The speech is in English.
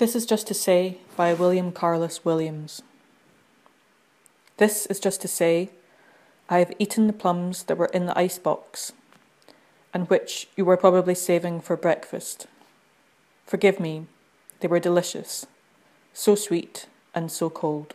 This is just to say by William Carlos Williams. This is just to say, I have eaten the plums that were in the ice box, and which you were probably saving for breakfast. Forgive me, they were delicious, so sweet and so cold.